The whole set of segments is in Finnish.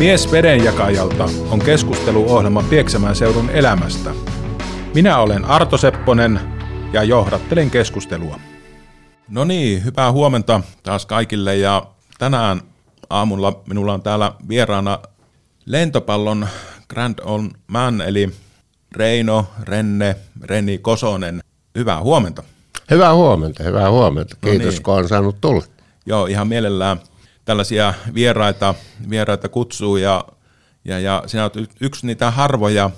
Mies vedenjakajalta on keskusteluohjelma Pieksämään seudun elämästä. Minä olen Arto Sepponen ja johdattelen keskustelua. No niin, hyvää huomenta taas kaikille ja tänään aamulla minulla on täällä vieraana lentopallon Grand On Man eli Reino, Renne, Reni Kosonen. Hyvää huomenta. Hyvää huomenta, hyvää huomenta. No Kiitos, no niin. kun on saanut tulla. Joo, ihan mielellään tällaisia vieraita, vieraita kutsuu ja, ja, ja sinä olet yksi niitä harvoja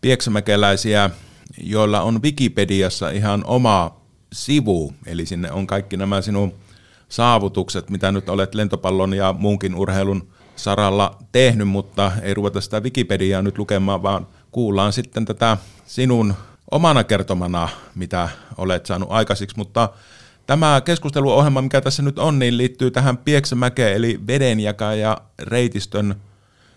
pieksämäkeläisiä, joilla on Wikipediassa ihan oma sivu, eli sinne on kaikki nämä sinun saavutukset, mitä nyt olet lentopallon ja muunkin urheilun saralla tehnyt, mutta ei ruveta sitä Wikipediaa nyt lukemaan, vaan kuullaan sitten tätä sinun omana kertomana, mitä olet saanut aikaisiksi, mutta Tämä keskusteluohjelma, mikä tässä nyt on, niin liittyy tähän Pieksämäkeen, eli vedenjakaja reitistön,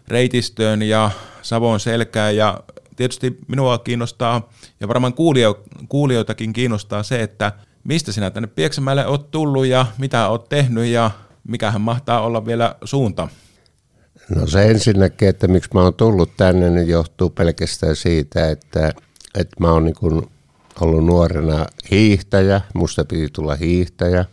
reitistöön ja Savon selkään. Ja tietysti minua kiinnostaa, ja varmaan kuulio, kuulijoitakin kiinnostaa se, että mistä sinä tänne Pieksämäelle olet tullut ja mitä olet tehnyt ja mikähän mahtaa olla vielä suunta? No se ensinnäkin, että miksi mä oon tullut tänne, niin johtuu pelkästään siitä, että, että mä oon niin ollut nuorena hiihtäjä, musta piti tulla hiihtäjä.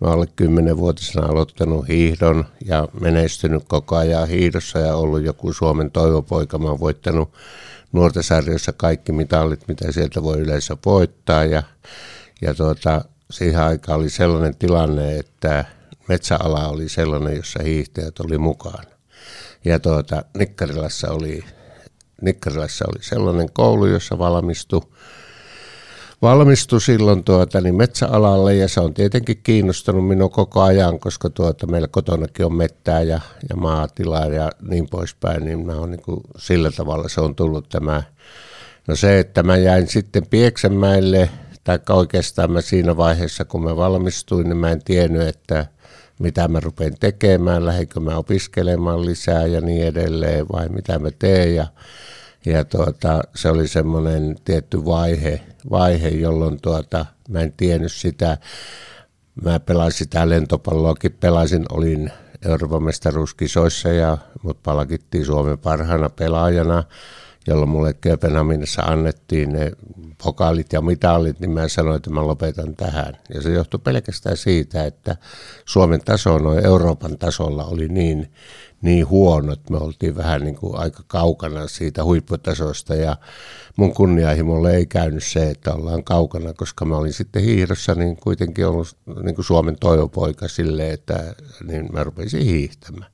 Mä olen kymmenenvuotisena aloittanut hiihdon ja menestynyt koko ajan hiihdossa ja ollut joku Suomen toivopoika. Mä oon voittanut nuorten sarjoissa kaikki mitallit, mitä sieltä voi yleensä voittaa. Ja, ja tuota, siihen aikaan oli sellainen tilanne, että metsäala oli sellainen, jossa hiihtäjät oli mukana. Ja tuota, Nikkarilassa oli, Nikkarilassa oli sellainen koulu, jossa valmistui valmistui silloin tuota, niin metsäalalle ja se on tietenkin kiinnostanut minua koko ajan, koska tuota, meillä kotonakin on mettää ja, ja maatilaa ja niin poispäin, niin mä on niin kuin, sillä tavalla se on tullut tämä. No se, että mä jäin sitten Pieksämäelle, tai oikeastaan mä siinä vaiheessa, kun mä valmistuin, niin mä en tiennyt, että mitä mä rupean tekemään, lähdenkö mä opiskelemaan lisää ja niin edelleen, vai mitä mä teen. Ja, ja tuota, se oli semmoinen tietty vaihe, vaihe jolloin tuota, mä en tiennyt sitä. Mä pelasin sitä lentopalloakin, pelasin, olin Euroopan mestaruuskisoissa ja mut palkittiin Suomen parhaana pelaajana, jolloin mulle Kööpenhaminassa annettiin ne pokaalit ja mitallit, niin mä sanoin, että mä lopetan tähän. Ja se johtui pelkästään siitä, että Suomen taso noin Euroopan tasolla oli niin niin huono, että me oltiin vähän niin kuin aika kaukana siitä huipputasosta. Ja mun kunnianhimolle ei käynyt se, että ollaan kaukana, koska mä olin sitten hiihdossa niin kuitenkin ollut niin kuin Suomen toivopoika silleen, että niin mä rupesin hiihtämään.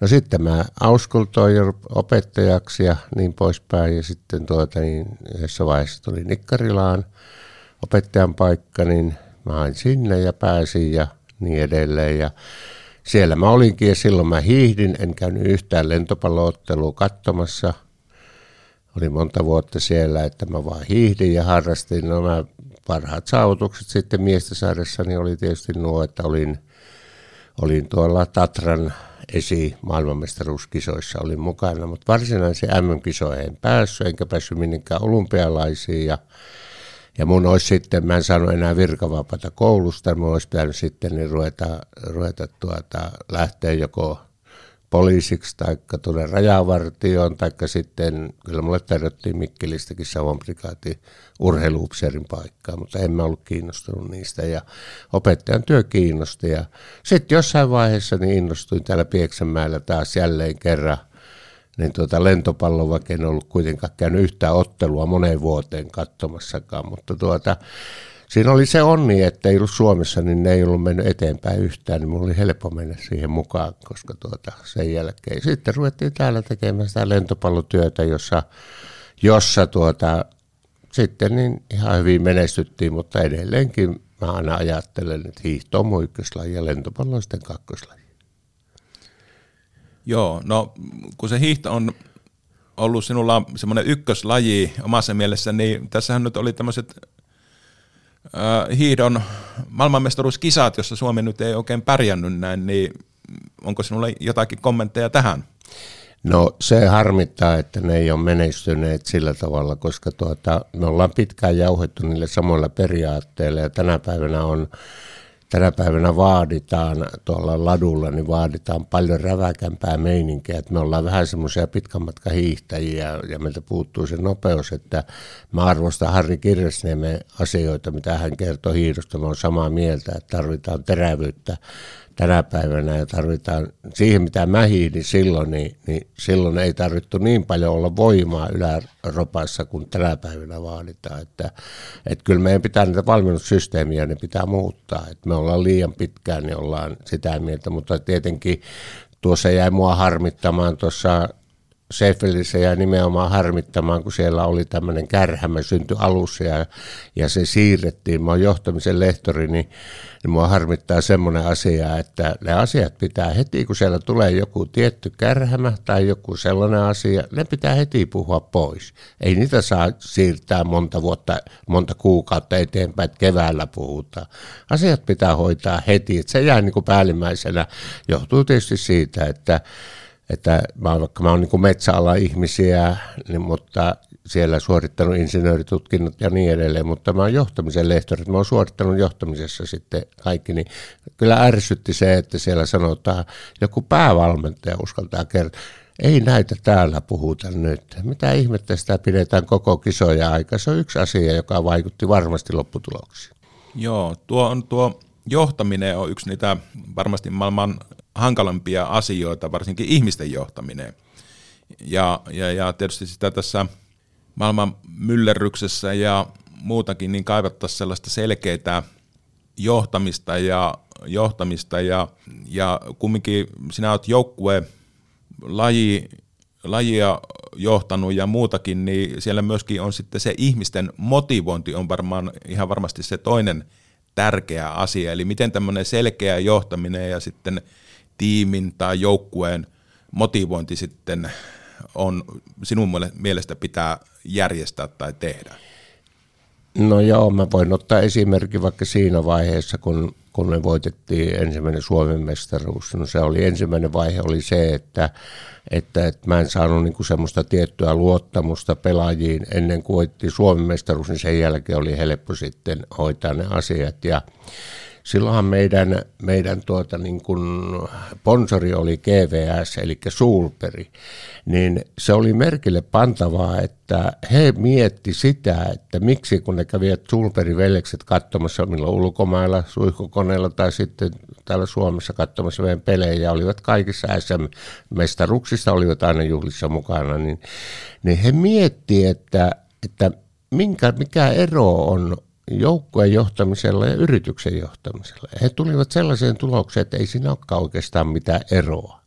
No sitten mä auskultoin opettajaksi ja niin poispäin. Ja sitten tuota niin yhdessä vaiheessa tuli Nikkarilaan opettajan paikka, niin mä hain sinne ja pääsin ja niin edelleen. Ja siellä mä olinkin ja silloin mä hiihdin, en käynyt yhtään lentopalloottelua katsomassa. Oli monta vuotta siellä, että mä vaan hiihdin ja harrastin. No mä parhaat saavutukset sitten niin oli tietysti nuo, että olin, olin tuolla Tatran esi maailmanmestaruuskisoissa olin mukana, mutta varsinaisen MM-kisoihin en päässyt, enkä päässyt minnekään olympialaisiin ja ja mun olisi sitten, mä en saanut enää virkavapaata koulusta, mun olisi pitänyt sitten niin ruveta, ruveta tuota, lähteä joko poliisiksi tai tuonne rajavartioon, tai sitten kyllä mulle tarjottiin Mikkelistäkin Savon prikaatin urheiluupseerin paikkaa, mutta en mä ollut kiinnostunut niistä ja opettajan työ kiinnosti. Ja sitten jossain vaiheessa niin innostuin täällä Pieksämäellä taas jälleen kerran niin tuota lentopallon, vaikka en ollut kuitenkaan käynyt yhtään ottelua moneen vuoteen katsomassakaan, mutta tuota, siinä oli se onni, että ei ollut Suomessa, niin ne ei ollut mennyt eteenpäin yhtään, niin mulla oli helppo mennä siihen mukaan, koska tuota, sen jälkeen sitten ruvettiin täällä tekemään sitä lentopallotyötä, jossa, jossa tuota, sitten niin ihan hyvin menestyttiin, mutta edelleenkin mä aina ajattelen, että hiihto on ja lentopallo on sitten kakkoslaji. Joo, no kun se hiihto on ollut sinulla semmoinen ykköslaji omassa mielessä, niin tässähän nyt oli tämmöiset äh, hiihdon maailmanmestaruuskisat, jossa Suomi nyt ei oikein pärjännyt näin, niin onko sinulla jotakin kommentteja tähän? No se harmittaa, että ne ei ole menestyneet sillä tavalla, koska tuota, me ollaan pitkään jauhettu niille samoilla periaatteilla ja tänä päivänä on tänä päivänä vaaditaan tuolla ladulla, niin vaaditaan paljon räväkämpää meininkiä. Että me ollaan vähän semmoisia pitkän matkan hiihtäjiä ja meiltä puuttuu se nopeus, että mä arvostan Harri Kirjasniemen asioita, mitä hän kertoo hiidosta. Mä olen samaa mieltä, että tarvitaan terävyyttä tänä päivänä ja tarvitaan siihen, mitä mä hiidin silloin, niin, niin silloin ei tarvittu niin paljon olla voimaa yläropassa kuin tänä päivänä vaaditaan. Että, että kyllä meidän pitää niitä valmennussysteemiä, ne pitää muuttaa. Että me ollaan liian pitkään, niin ollaan sitä mieltä, mutta tietenkin tuossa jäi mua harmittamaan tuossa Seifeldissä jäi nimenomaan harmittamaan, kun siellä oli tämmöinen kärhämä synty alussa ja, ja se siirrettiin. Mä oon johtamisen lehtori, niin, niin mua harmittaa semmoinen asia, että ne asiat pitää heti, kun siellä tulee joku tietty kärhämä tai joku sellainen asia, ne pitää heti puhua pois. Ei niitä saa siirtää monta vuotta, monta kuukautta eteenpäin, että keväällä puhutaan. Asiat pitää hoitaa heti, että se jää niin kuin päällimmäisenä. Johtuu tietysti siitä, että että mä, vaikka mä oon niin metsäalan ihmisiä, niin, mutta siellä suorittanut insinööritutkinnot ja niin edelleen, mutta mä oon johtamisen lehtori, mä oon suorittanut johtamisessa sitten kaikki, niin kyllä ärsytti se, että siellä sanotaan, joku päävalmentaja uskaltaa kertoa, ei näitä täällä puhuta nyt. Mitä ihmettä sitä pidetään koko kisoja aika? Se on yksi asia, joka vaikutti varmasti lopputuloksiin. Joo, tuo on tuo johtaminen on yksi niitä varmasti maailman hankalampia asioita, varsinkin ihmisten johtaminen. Ja, ja, ja tietysti sitä tässä maailman myllerryksessä ja muutakin, niin kaivattaisiin sellaista selkeää johtamista ja, johtamista ja, ja kumminkin sinä olet joukkue laji, lajia johtanut ja muutakin, niin siellä myöskin on sitten se ihmisten motivointi on varmaan ihan varmasti se toinen tärkeä asia. Eli miten tämmöinen selkeä johtaminen ja sitten tiimin tai joukkueen motivointi sitten on sinun mielestä pitää järjestää tai tehdä? No joo, mä voin ottaa esimerkki vaikka siinä vaiheessa, kun, kun me voitettiin ensimmäinen Suomen mestaruus. No se oli ensimmäinen vaihe oli se, että, että, että mä en saanut niin kuin semmoista tiettyä luottamusta pelaajiin ennen kuin voitti Suomen mestaruus, niin sen jälkeen oli helppo sitten hoitaa ne asiat. Ja, silloinhan meidän, meidän tuota niin kuin sponsori oli GVS, eli Sulperi, niin se oli merkille pantavaa, että he mietti sitä, että miksi kun ne kävivät Sulperin veljekset katsomassa milloin ulkomailla suihkukoneella tai sitten täällä Suomessa katsomassa meidän pelejä, olivat kaikissa SM-mestaruksissa, olivat aina juhlissa mukana, niin, niin he miettii, että, että minkä, mikä ero on joukkueen johtamisella ja yrityksen johtamisella. He tulivat sellaiseen tulokseen, että ei siinä olekaan oikeastaan mitään eroa.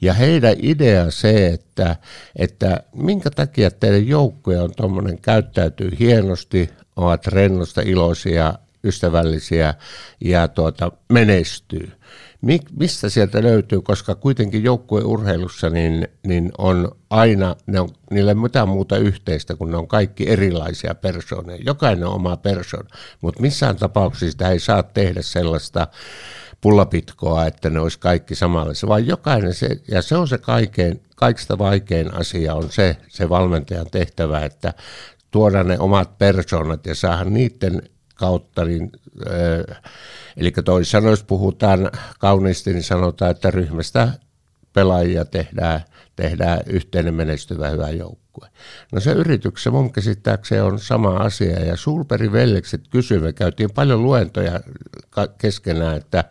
Ja heidän idea se, että, että minkä takia teidän joukkue on tuommoinen, käyttäytyy hienosti, ovat rennosta iloisia, ystävällisiä ja tuota, menestyy mistä sieltä löytyy, koska kuitenkin joukkueurheilussa niin, niin on aina, ne on, niillä ei mitään muuta yhteistä, kun ne on kaikki erilaisia persooneja. Jokainen on oma persoona, mutta missään tapauksessa sitä ei saa tehdä sellaista pullapitkoa, että ne olisi kaikki samanlaisia, vaan jokainen se, ja se on se kaikkein, kaikista vaikein asia on se, se valmentajan tehtävä, että tuoda ne omat persoonat ja saada niiden kautta niin, äh, Eli toisin sanoen, jos puhutaan kauniisti, niin sanotaan, että ryhmästä pelaajia tehdään, tehdään yhteinen menestyvä hyvä joukkue. No se yrityksessä mun käsittääkseni on sama asia, ja Sulperin veljekset kysyivät, käytiin paljon luentoja keskenään, että,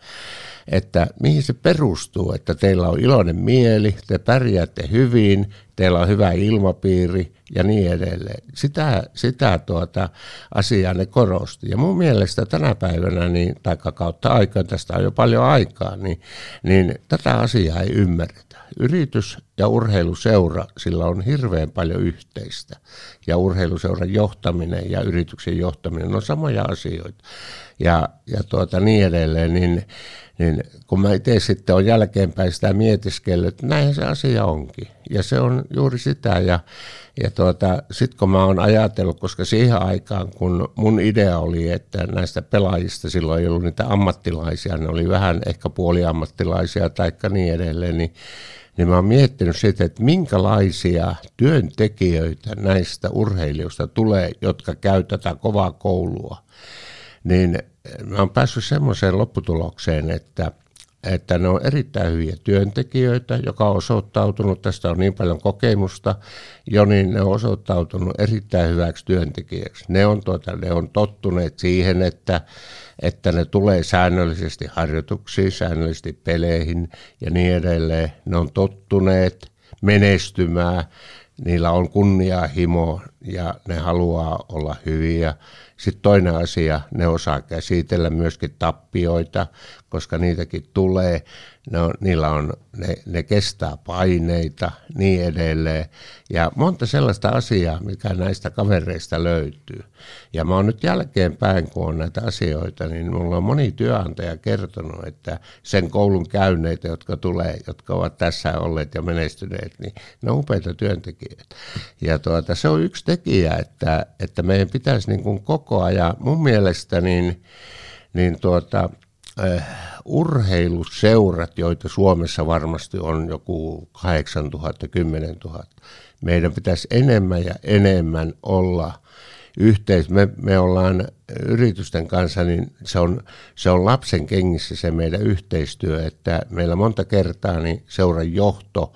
että mihin se perustuu, että teillä on iloinen mieli, te pärjäätte hyvin, teillä on hyvä ilmapiiri ja niin edelleen. Sitä, sitä tuota asiaa ne korosti. Ja mun mielestä tänä päivänä, niin, tai kautta aikaa, tästä on jo paljon aikaa, niin, niin tätä asiaa ei ymmärretä. Yritys ja urheiluseura, sillä on hirveän paljon yhteistä. Ja urheiluseuran johtaminen ja yrityksen johtaminen on samoja asioita. Ja, ja tuota niin edelleen, niin, niin kun mä itse sitten on jälkeenpäin sitä mietiskellyt, että näinhän se asia onkin. Ja se on juuri sitä. Ja, ja tuota, sitten kun mä oon ajatellut, koska siihen aikaan, kun mun idea oli, että näistä pelaajista silloin ei ollut niitä ammattilaisia, ne oli vähän ehkä puoliammattilaisia tai niin edelleen, niin niin mä oon miettinyt sitä, että minkälaisia työntekijöitä näistä urheilijoista tulee, jotka käy tätä kovaa koulua niin mä oon päässyt semmoiseen lopputulokseen, että että ne on erittäin hyviä työntekijöitä, joka on osoittautunut, tästä on niin paljon kokemusta, jo niin ne on osoittautunut erittäin hyväksi työntekijäksi. Ne on, tuota, ne on tottuneet siihen, että, että ne tulee säännöllisesti harjoituksiin, säännöllisesti peleihin ja niin edelleen. Ne on tottuneet menestymään, niillä on kunniahimo ja ne haluaa olla hyviä. Sitten toinen asia, ne osaa käsitellä myöskin tappioita, koska niitäkin tulee. Ne on, niillä on, ne, ne kestää paineita, niin edelleen. Ja monta sellaista asiaa, mikä näistä kavereista löytyy. Ja mä oon nyt jälkeenpäin, kun on näitä asioita, niin mulla on moni työnantaja kertonut, että sen koulun käyneitä, jotka tulee, jotka ovat tässä olleet ja menestyneet, niin ne on upeita työntekijöitä. Ja tuota, se on yksi tekijä, että, että meidän pitäisi niin kuin koko ajan, mun mielestä niin, niin tuota, äh, urheiluseurat, joita Suomessa varmasti on joku 8000, 10 000, meidän pitäisi enemmän ja enemmän olla yhteis. Me, me ollaan yritysten kanssa, niin se on, se on lapsen kengissä se meidän yhteistyö, että meillä monta kertaa niin seuran johto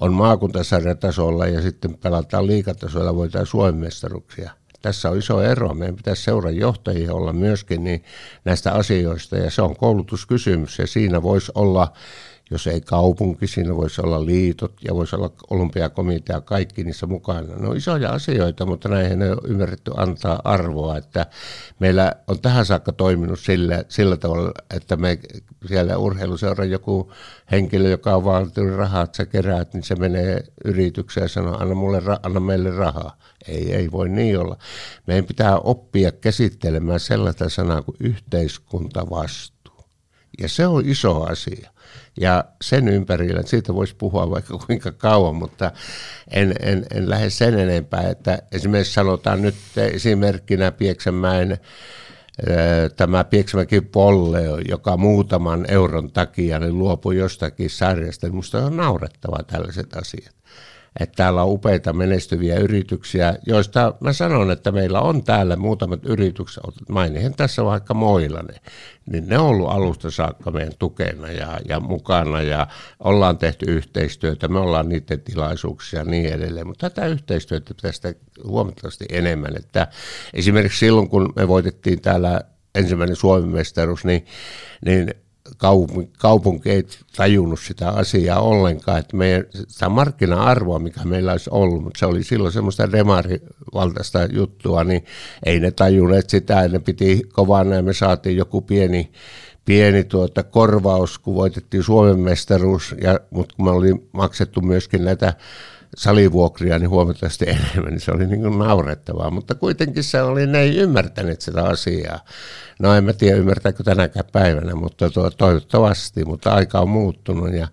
on maakuntasarjatasolla ja sitten pelataan liikatasolla, voidaan Suomen mestaruksia tässä on iso ero. Meidän pitäisi seuran johtajia olla myöskin niin näistä asioista ja se on koulutuskysymys ja siinä voisi olla jos ei kaupunki, siinä voisi olla liitot ja voisi olla olympiakomitea, kaikki niissä mukana. Ne on isoja asioita, mutta näihin ei ole ymmärretty antaa arvoa, että meillä on tähän saakka toiminut sillä, sillä tavalla, että me siellä urheiluseura joku henkilö, joka on vaatinut rahaa, että sä keräät, niin se menee yritykseen ja sanoo, anna, mulle, anna meille rahaa. Ei, ei voi niin olla. Meidän pitää oppia käsittelemään sellaista sanaa kuin yhteiskuntavastuu. Ja se on iso asia. Ja sen ympärillä, siitä voisi puhua vaikka kuinka kauan, mutta en, en, en lähde sen enempää, että esimerkiksi sanotaan nyt esimerkkinä Pieksämäen tämä Pieksämäki Polle, joka muutaman euron takia niin luopui jostakin sarjasta, niin minusta on naurettava tällaiset asiat että täällä on upeita menestyviä yrityksiä, joista mä sanon, että meillä on täällä muutamat yritykset, mainihin tässä vaikka Moilanen, niin ne on ollut alusta saakka meidän tukena ja, ja mukana ja ollaan tehty yhteistyötä, me ollaan niiden tilaisuuksia ja niin edelleen, mutta tätä yhteistyötä pitäisi huomattavasti enemmän, että esimerkiksi silloin kun me voitettiin täällä ensimmäinen Suomen mestaruus, niin, niin kaupunki, kaupunki ei tajunnut sitä asiaa ollenkaan, että meidän, sitä markkina-arvoa, mikä meillä olisi ollut, mutta se oli silloin semmoista demarivaltaista juttua, niin ei ne tajunneet sitä, ne piti kovaa näin, me saatiin joku pieni, pieni tuota korvaus, kun voitettiin Suomen mestaruus, ja, mutta kun me oli maksettu myöskin näitä salivuokria niin huomattavasti enemmän, niin se oli niin kuin naurettavaa, mutta kuitenkin se oli, ne ei ymmärtäneet sitä asiaa. No en mä tiedä ymmärtääkö tänäkään päivänä, mutta tuo, toivottavasti, mutta aika on muuttunut ja,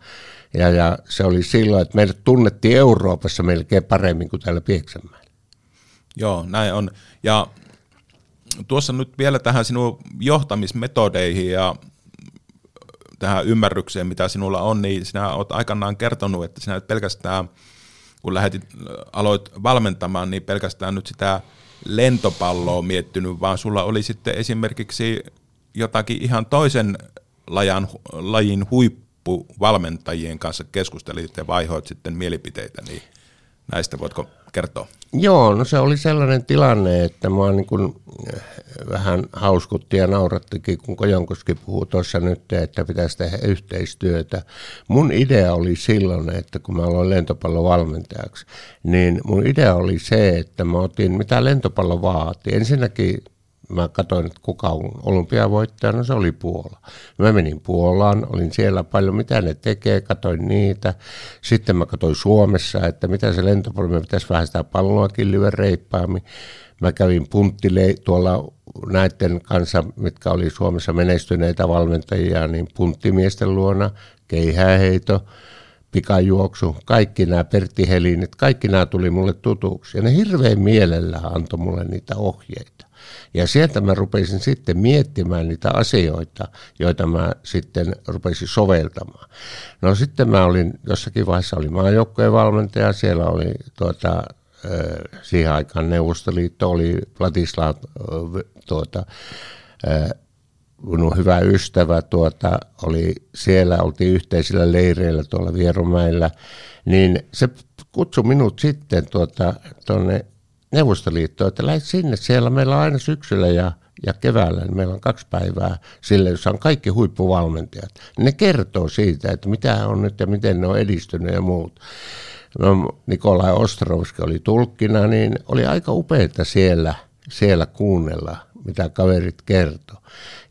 ja, ja se oli silloin, että meidät tunnettiin Euroopassa melkein paremmin kuin täällä Pieksämäellä. Joo, näin on. Ja tuossa nyt vielä tähän sinun johtamismetodeihin ja tähän ymmärrykseen, mitä sinulla on, niin sinä olet aikanaan kertonut, että sinä et pelkästään – kun lähetit, aloit valmentamaan, niin pelkästään nyt sitä lentopalloa miettinyt, vaan sulla oli sitten esimerkiksi jotakin ihan toisen lajan, lajin huippuvalmentajien kanssa keskustelit ja vaihoit sitten mielipiteitä, niin näistä voitko kertoa? Joo, no se oli sellainen tilanne, että mä niin kuin eh, vähän hauskutti ja naurattikin, kun Kojonkoski puhuu tuossa nyt, että pitäisi tehdä yhteistyötä. Mun idea oli silloin, että kun mä aloin lentopallovalmentajaksi, niin mun idea oli se, että mä otin, mitä lentopallo vaati. Ensinnäkin mä katsoin, että kuka on olympiavoittajana, no se oli Puola. Mä menin Puolaan, olin siellä paljon, mitä ne tekee, katsoin niitä. Sitten mä katsoin Suomessa, että mitä se lentopallo, me pitäisi vähän sitä palloakin lyödä reippaammin. Mä kävin punttile tuolla näiden kanssa, mitkä oli Suomessa menestyneitä valmentajia, niin punttimiesten luona, keihääheito, pikajuoksu, kaikki nämä Pertti Helinit, kaikki nämä tuli mulle tutuksi. Ja ne hirveän mielellä antoi mulle niitä ohjeita. Ja sieltä mä rupesin sitten miettimään niitä asioita, joita mä sitten rupesin soveltamaan. No sitten mä olin, jossakin vaiheessa oli maajoukkojen valmentaja, siellä oli tuota, siihen aikaan Neuvostoliitto oli Platislav tuota, minun hyvä ystävä tuota, oli siellä, oltiin yhteisillä leireillä tuolla Vierumäillä, niin se kutsui minut sitten tuota, tuonne Neuvostoliittoon, että lähdet sinne, siellä meillä on aina syksyllä ja, ja keväällä, niin meillä on kaksi päivää sille, jossa on kaikki huippuvalmentajat. Ne kertoo siitä, että mitä on nyt ja miten ne on edistynyt ja muut. No, Nikolai Ostrovski oli tulkkina, niin oli aika upeita siellä, siellä kuunnella, mitä kaverit kertoo.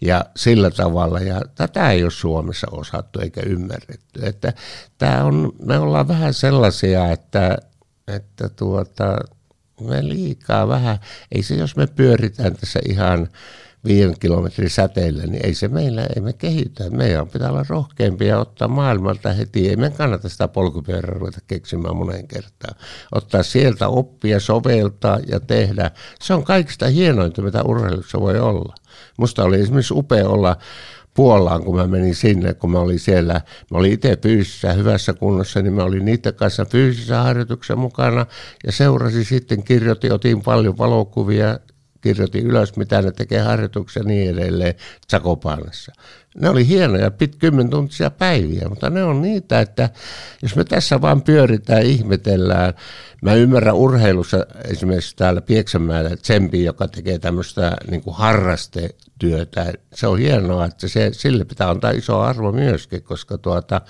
Ja sillä tavalla, ja tätä ei ole Suomessa osattu eikä ymmärretty. Että tämä on, me ollaan vähän sellaisia, että, että tuota, me liikaa vähän, ei se jos me pyöritään tässä ihan viiden kilometrin säteellä, niin ei se meillä, ei me kehitä. Meidän pitää olla rohkeampia ja ottaa maailmalta heti. Ei me kannata sitä polkupyörää ruveta keksimään moneen kertaan. Ottaa sieltä oppia, soveltaa ja tehdä. Se on kaikista hienointa, mitä urheilussa voi olla. Musta oli esimerkiksi upea olla Puolaan, kun mä menin sinne, kun mä olin siellä, mä olin itse fyysisessä hyvässä kunnossa, niin mä olin niiden kanssa fyysisessä harjoituksessa mukana ja seurasin sitten, kirjoitin, otin paljon valokuvia, kirjoitin ylös, mitä ne tekee harjoituksia ja niin edelleen Zakopanassa. Ne oli hienoja, pit kymmentuntisia päiviä, mutta ne on niitä, että jos me tässä vaan pyöritään, ihmetellään. Mä ymmärrän urheilussa esimerkiksi täällä Pieksämäellä Tsempi, joka tekee tämmöistä niin harraste työtä. Se on hienoa, että se, sille pitää antaa iso arvo myöskin, koska tuota,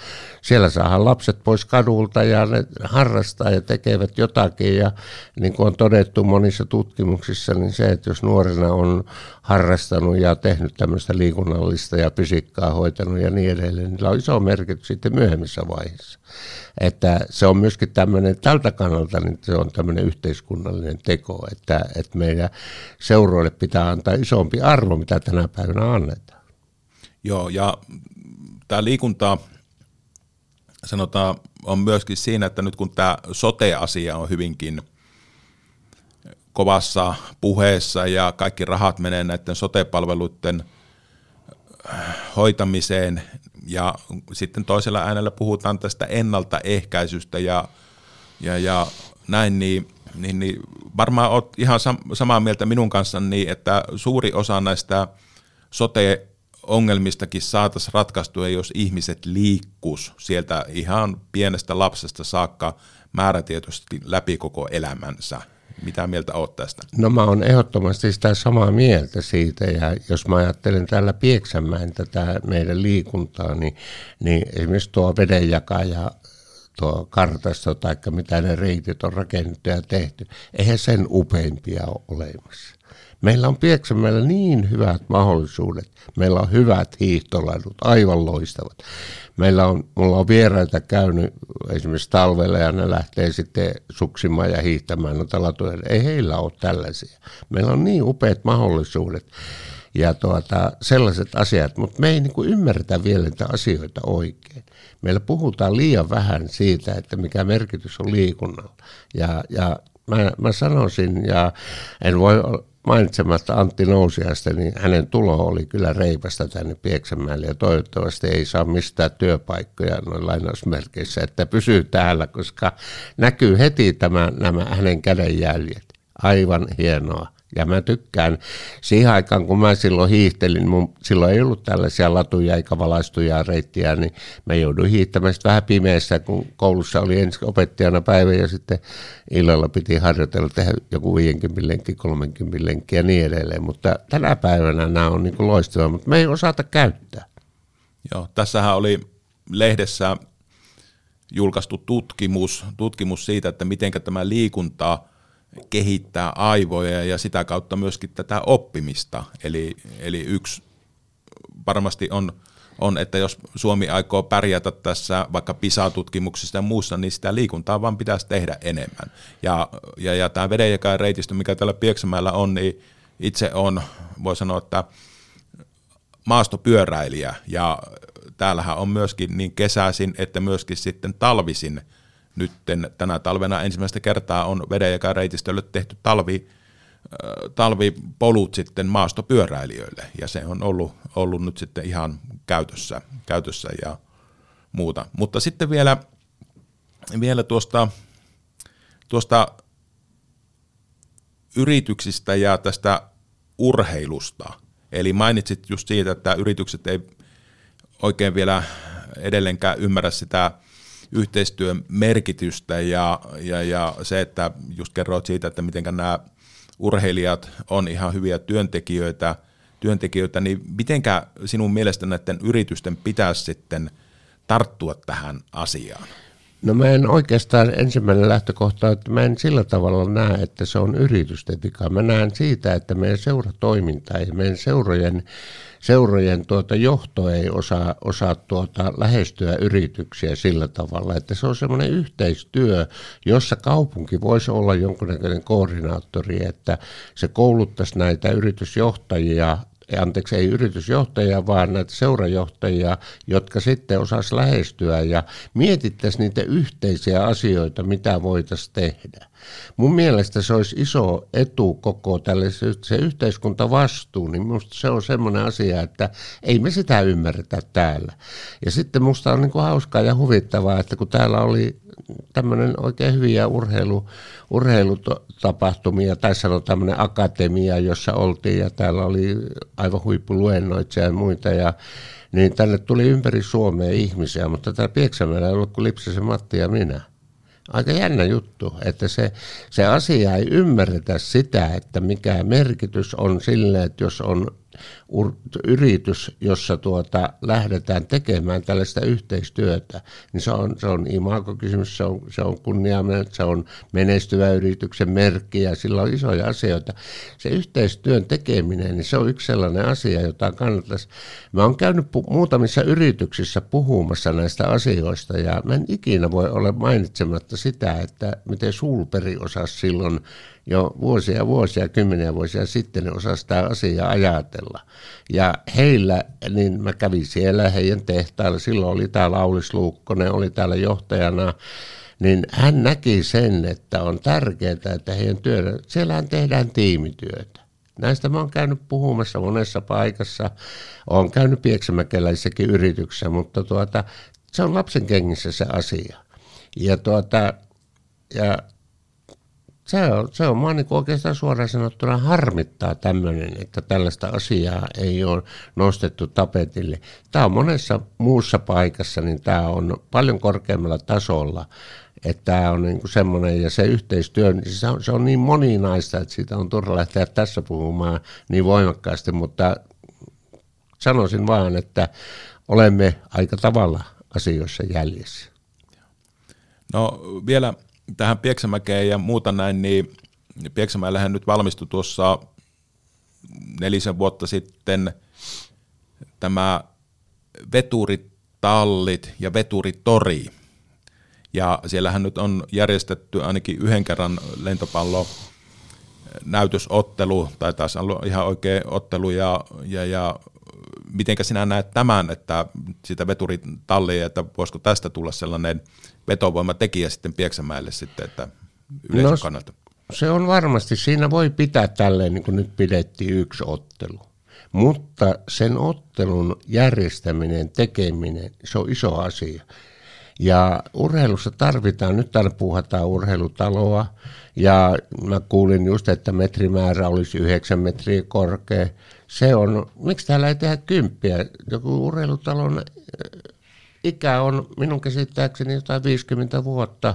siellä saadaan lapset pois kadulta ja ne harrastaa ja tekevät jotakin. Ja niin kuin on todettu monissa tutkimuksissa, niin se, että jos nuorena on harrastanut ja tehnyt tämmöistä liikunnallista ja fysiikkaa hoitanut ja niin edelleen, niin on iso merkitys sitten myöhemmissä vaiheissa. Että se on myöskin tämmöinen, tältä kannalta niin se on tämmöinen yhteiskunnallinen teko, että, että meidän seuroille pitää antaa isompi arvo, mitä tänä päivänä annetaan. Joo, ja tämä liikunta sanotaan on myöskin siinä, että nyt kun tämä sote-asia on hyvinkin kovassa puheessa ja kaikki rahat menee näiden sote-palveluiden hoitamiseen, ja sitten toisella äänellä puhutaan tästä ennaltaehkäisystä ja, ja, ja näin, niin, niin, niin varmaan olet ihan sam- samaa mieltä minun kanssa, niin että suuri osa näistä sote ongelmistakin saataisiin ratkaistua, jos ihmiset liikkus sieltä ihan pienestä lapsesta saakka määrätietoisesti läpi koko elämänsä. Mitä mieltä olet tästä? No mä oon ehdottomasti sitä samaa mieltä siitä ja jos mä ajattelen täällä Pieksämäen tätä meidän liikuntaa, niin, niin esimerkiksi tuo vedenjakaja tuo kartasto tai mitä ne reitit on rakennettu ja tehty, eihän sen upeimpia ole olemassa. Meillä on Pieksämäellä niin hyvät mahdollisuudet. Meillä on hyvät hiihtoladut, aivan loistavat. Meillä on, mulla on vieraita käynyt esimerkiksi talvella ja ne lähtee sitten suksimaan ja hiihtämään noita latuja. Ei heillä ole tällaisia. Meillä on niin upeat mahdollisuudet ja tuota, sellaiset asiat, mutta me ei niin kuin ymmärretä vielä niitä asioita oikein. Meillä puhutaan liian vähän siitä, että mikä merkitys on liikunnalla. Ja, ja mä, mä sanoisin, ja en voi mainitsematta Antti Nousiaista, niin hänen tulo oli kyllä reipasta tänne Pieksämäelle ja toivottavasti ei saa mistään työpaikkoja noin lainausmerkeissä, että pysyy täällä, koska näkyy heti tämä, nämä hänen kädenjäljet. Aivan hienoa. Ja mä tykkään, siihen aikaan kun mä silloin hiihtelin, mun, silloin ei ollut tällaisia latuja eikä valaistuja reittiä, niin mä jouduin hiihtämään vähän pimeässä, kun koulussa oli ensin opettajana päivä ja sitten illalla piti harjoitella tehdä joku 50 lenkki, 30 lenkki ja niin edelleen. Mutta tänä päivänä nämä on niin loistavia, mutta me ei osata käyttää. Joo, tässähän oli lehdessä julkaistu tutkimus, tutkimus siitä, että miten tämä liikuntaa – kehittää aivoja ja sitä kautta myöskin tätä oppimista. Eli, eli yksi varmasti on, on, että jos Suomi aikoo pärjätä tässä vaikka PISA-tutkimuksissa ja muussa, niin sitä liikuntaa vaan pitäisi tehdä enemmän. Ja, ja, ja tämä vedenjakajan reitistö, mikä täällä Pieksämäellä on, niin itse on, voi sanoa, että maastopyöräilijä ja täällähän on myöskin niin kesäisin että myöskin sitten talvisin – nyt tänä talvena ensimmäistä kertaa on reitistölle tehty talvi, talvipolut sitten maastopyöräilijöille, ja se on ollut, ollut nyt sitten ihan käytössä, käytössä ja muuta. Mutta sitten vielä, vielä tuosta, tuosta yrityksistä ja tästä urheilusta. Eli mainitsit just siitä, että yritykset ei oikein vielä edelleenkään ymmärrä sitä yhteistyön merkitystä ja, ja, ja se, että just kerroit siitä, että miten nämä urheilijat on ihan hyviä työntekijöitä, työntekijöitä, niin mitenkä sinun mielestä näiden yritysten pitäisi sitten tarttua tähän asiaan? No mä en oikeastaan ensimmäinen lähtökohta, että mä en sillä tavalla näe, että se on yritysten vika. Mä näen siitä, että meidän seuratoiminta ja meidän seurojen, seurojen tuota johto ei osaa, osaa tuota lähestyä yrityksiä sillä tavalla, että se on semmoinen yhteistyö, jossa kaupunki voisi olla jonkunnäköinen koordinaattori, että se kouluttaisi näitä yritysjohtajia anteeksi, ei yritysjohtajia, vaan näitä seurajohtajia, jotka sitten osas lähestyä ja mietittäisiin niitä yhteisiä asioita, mitä voitaisiin tehdä. Mun mielestä se olisi iso etu koko tälle se yhteiskuntavastuu, niin minusta se on semmoinen asia, että ei me sitä ymmärretä täällä. Ja sitten musta on niin kuin hauskaa ja huvittavaa, että kun täällä oli tämmöinen oikein hyviä urheilu, urheilutapahtumia, tai sanotaan tämmöinen akatemia, jossa oltiin, ja täällä oli aivan huippuluennoitsija ja muita, ja niin tänne tuli ympäri Suomea ihmisiä, mutta täällä Pieksämäellä ei ollut kuin Lipsisen Matti ja minä. Aika jännä juttu, että se, se asia ei ymmärretä sitä, että mikä merkitys on sille, että jos on yritys, jossa tuota, lähdetään tekemään tällaista yhteistyötä, niin se on, se on imago-kysymys, se on, se on kunnia, se on menestyvä yrityksen merkki ja sillä on isoja asioita. Se yhteistyön tekeminen, niin se on yksi sellainen asia, jota kannattaisi. Mä oon käynyt pu- muutamissa yrityksissä puhumassa näistä asioista ja mä en ikinä voi olla mainitsematta sitä, että miten Sulperi osasi silloin jo vuosia vuosia, kymmeniä vuosia sitten ne osasi sitä asiaa ajatella. Ja heillä, niin mä kävin siellä heidän tehtailla, silloin oli täällä Aulis Luukkonen, oli täällä johtajana, niin hän näki sen, että on tärkeää, että heidän työllä, siellähän tehdään tiimityötä. Näistä mä oon käynyt puhumassa monessa paikassa, oon käynyt pieksämäkeläisissäkin yrityksissä, mutta tuota, se on lapsen kengissä se asia. Ja, tuota, ja se on, se on vaan niin oikeastaan suoraan sanottuna harmittaa tämmöinen, että tällaista asiaa ei ole nostettu tapetille. Tämä on monessa muussa paikassa, niin tämä on paljon korkeammalla tasolla. Että tämä on niin semmoinen, ja se yhteistyö, niin se on, se on niin moninaista, että siitä on turha lähteä tässä puhumaan niin voimakkaasti, mutta sanoisin vaan, että olemme aika tavalla asioissa jäljessä. No vielä tähän Pieksämäkeen ja muuta näin, niin Pieksämäellähän nyt valmistui tuossa nelisen vuotta sitten tämä veturitallit ja veturitori. Ja siellähän nyt on järjestetty ainakin yhden kerran lentopallo näytösottelu, tai taas on ihan oikea ottelu, ja, ja, ja mitenkä sinä näet tämän, että sitä veturitallia, että voisiko tästä tulla sellainen vetovoimatekijä sitten Pieksämäelle sitten, että yleisön no, kannalta? Se on varmasti, siinä voi pitää tälleen, niin kuin nyt pidettiin yksi ottelu. Mutta sen ottelun järjestäminen, tekeminen, se on iso asia. Ja urheilussa tarvitaan, nyt täällä puhutaan urheilutaloa, ja mä kuulin just, että metrimäärä olisi 9 metriä korkea. Se on, miksi täällä ei tehdä kymppiä? Joku urheilutalon ikä on minun käsittääkseni jotain 50 vuotta.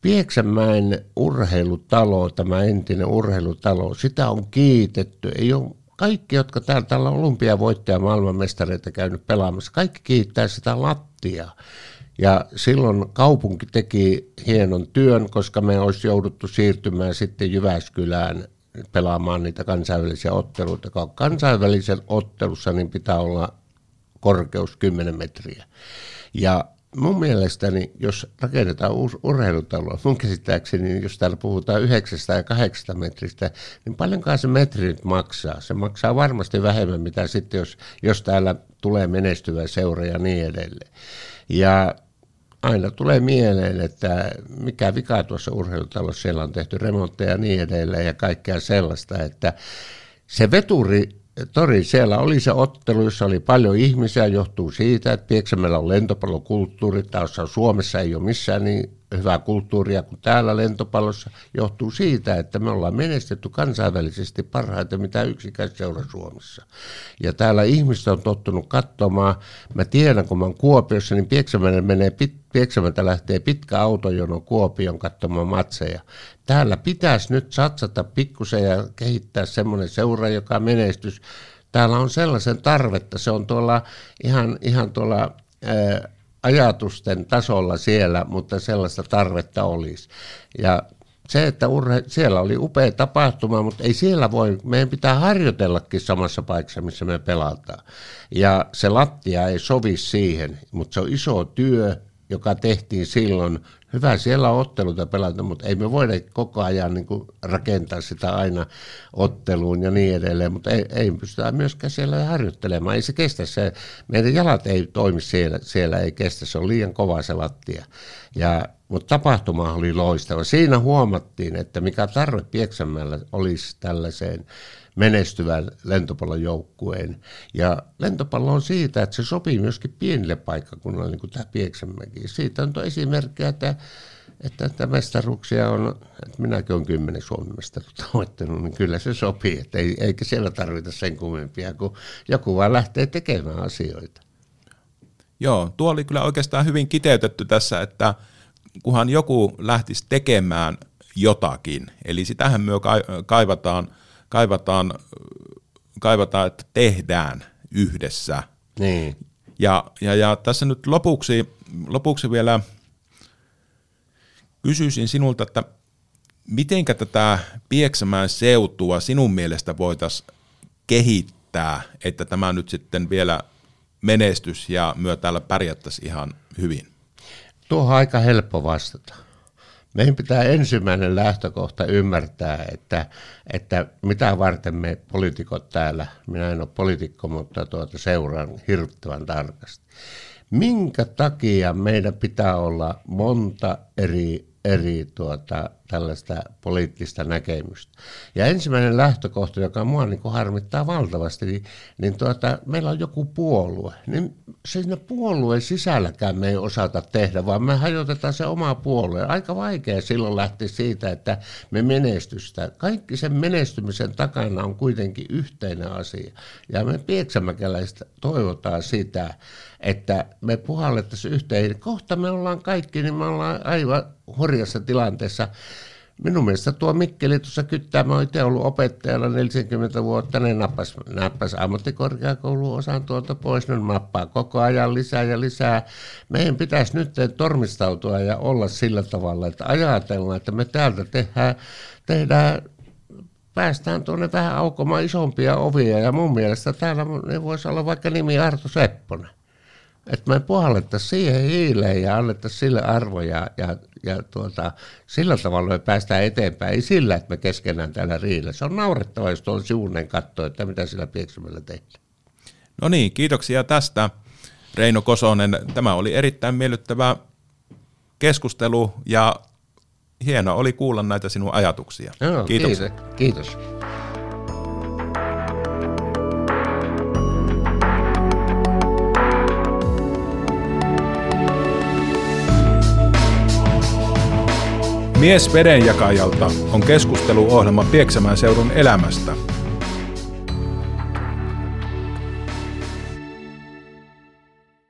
Pieksämäen urheilutalo, tämä entinen urheilutalo, sitä on kiitetty. Ei ole kaikki, jotka täällä, täällä on olympiavoittaja maailmanmestareita käynyt pelaamassa, kaikki kiittää sitä lattia. Ja silloin kaupunki teki hienon työn, koska me olisi jouduttu siirtymään sitten Jyväskylään pelaamaan niitä kansainvälisiä otteluita. Kansainvälisen ottelussa niin pitää olla korkeus 10 metriä. Ja mun mielestäni, jos rakennetaan uusi urheilutalo, mun käsittääkseni, jos täällä puhutaan 9 ja 8 metristä, niin paljonkaan se metri nyt maksaa. Se maksaa varmasti vähemmän, mitä sitten, jos, jos täällä tulee menestyvä seura ja niin edelleen. Ja aina tulee mieleen, että mikä vika tuossa urheilutalossa, siellä on tehty remontteja ja niin edelleen ja kaikkea sellaista, että se veturi tori, siellä oli se ottelu, jossa oli paljon ihmisiä, johtuu siitä, että Pieksämällä on lentopallokulttuuri, taas Suomessa ei ole missään niin hyvää kulttuuria kuin täällä lentopallossa, johtuu siitä, että me ollaan menestetty kansainvälisesti parhaiten mitä yksikään seura Suomessa. Ja täällä ihmiset on tottunut katsomaan, mä tiedän kun mä oon Kuopiossa, niin Pieksämällä menee pit, Pieksämältä lähtee pitkä autojono Kuopion katsomaan matseja. Täällä pitäisi nyt satsata pikkusen ja kehittää semmoinen seura, joka menestys. Täällä on sellaisen tarvetta, se on tuolla ihan, ihan tuolla ää, ajatusten tasolla siellä, mutta sellaista tarvetta olisi. Ja se, että urhe, siellä oli upea tapahtuma, mutta ei siellä voi, meidän pitää harjoitellakin samassa paikassa, missä me pelataan. Ja se lattia ei sovi siihen, mutta se on iso työ, joka tehtiin silloin. Hyvä siellä on otteluita pelata, mutta ei me voida koko ajan niin kuin rakentaa sitä aina otteluun ja niin edelleen, mutta ei, ei pystytä myöskään siellä harjoittelemaan. Ei se kestä se, meidän jalat ei toimi siellä, siellä ei kestä, se on liian kova se lattia. Ja, mutta tapahtuma oli loistava. Siinä huomattiin, että mikä tarve Pieksämällä olisi tällaiseen menestyvän lentopallon joukkueen. Ja lentopallo on siitä, että se sopii myöskin pienille paikkakunnille, niin kuin tämä Pieksämäki. Siitä on esimerkkejä, että että, että mestaruuksia on, että minäkin olen kymmenen Suomen mestaruutta voittanut, niin kyllä se sopii, että ei, eikä siellä tarvita sen kummempia, kun joku vaan lähtee tekemään asioita. Joo, tuo oli kyllä oikeastaan hyvin kiteytetty tässä, että kunhan joku lähtisi tekemään jotakin, eli sitähän me kaivataan – kaivataan, kaivataan että tehdään yhdessä. Niin. Ja, ja, ja tässä nyt lopuksi, lopuksi vielä kysyisin sinulta, että mitenkä tätä Pieksämään seutua sinun mielestä voitaisiin kehittää, että tämä nyt sitten vielä menestys ja myö täällä pärjättäisiin ihan hyvin? Tuo on aika helppo vastata. Meidän pitää ensimmäinen lähtökohta ymmärtää, että, että mitä varten me poliitikot täällä, minä en ole poliitikko, mutta tuota seuraan hirvittävän tarkasti. Minkä takia meidän pitää olla monta eri eri tuota, tällaista poliittista näkemystä. Ja ensimmäinen lähtökohta, joka mua niin kuin harmittaa valtavasti, niin, niin tuota, meillä on joku puolue. Niin siinä puolueen sisälläkään me ei osata tehdä, vaan me hajotetaan se oma puolue. Aika vaikea silloin lähteä siitä, että me menestystä. Kaikki sen menestymisen takana on kuitenkin yhteinen asia. Ja me pieksämäkeläistä toivotaan sitä, että me puhallettaisiin yhteen. Kohta me ollaan kaikki, niin me ollaan aivan hurjassa tilanteessa. Minun mielestä tuo Mikkeli tuossa kyttää, mä itse ollut opettajana 40 vuotta, ne nappas, nappas ammattikorkeakoulun osan tuolta pois, ne mappaa koko ajan lisää ja lisää. Meidän pitäisi nyt tormistautua ja olla sillä tavalla, että ajatellaan, että me täältä tehdään, tehdään päästään tuonne vähän aukomaan isompia ovia. Ja mun mielestä täällä ne voisi olla vaikka nimi Arto Sepponen. Että me puhallettaisiin siihen hiileen ja annettaisiin sille arvoja ja, ja tuota, sillä tavalla me päästään eteenpäin. Ei sillä, että me keskenään täällä riillä. Se on naurettava, jos tuolla sivunen katsoo, että mitä sillä pieksämällä tehdään. No niin, kiitoksia tästä Reino Kosonen. Tämä oli erittäin miellyttävä keskustelu ja hieno oli kuulla näitä sinun ajatuksia. Joo, Kiitos. Kiitos. Mies vedenjakajalta on keskusteluohjelma Pieksämään seudun elämästä –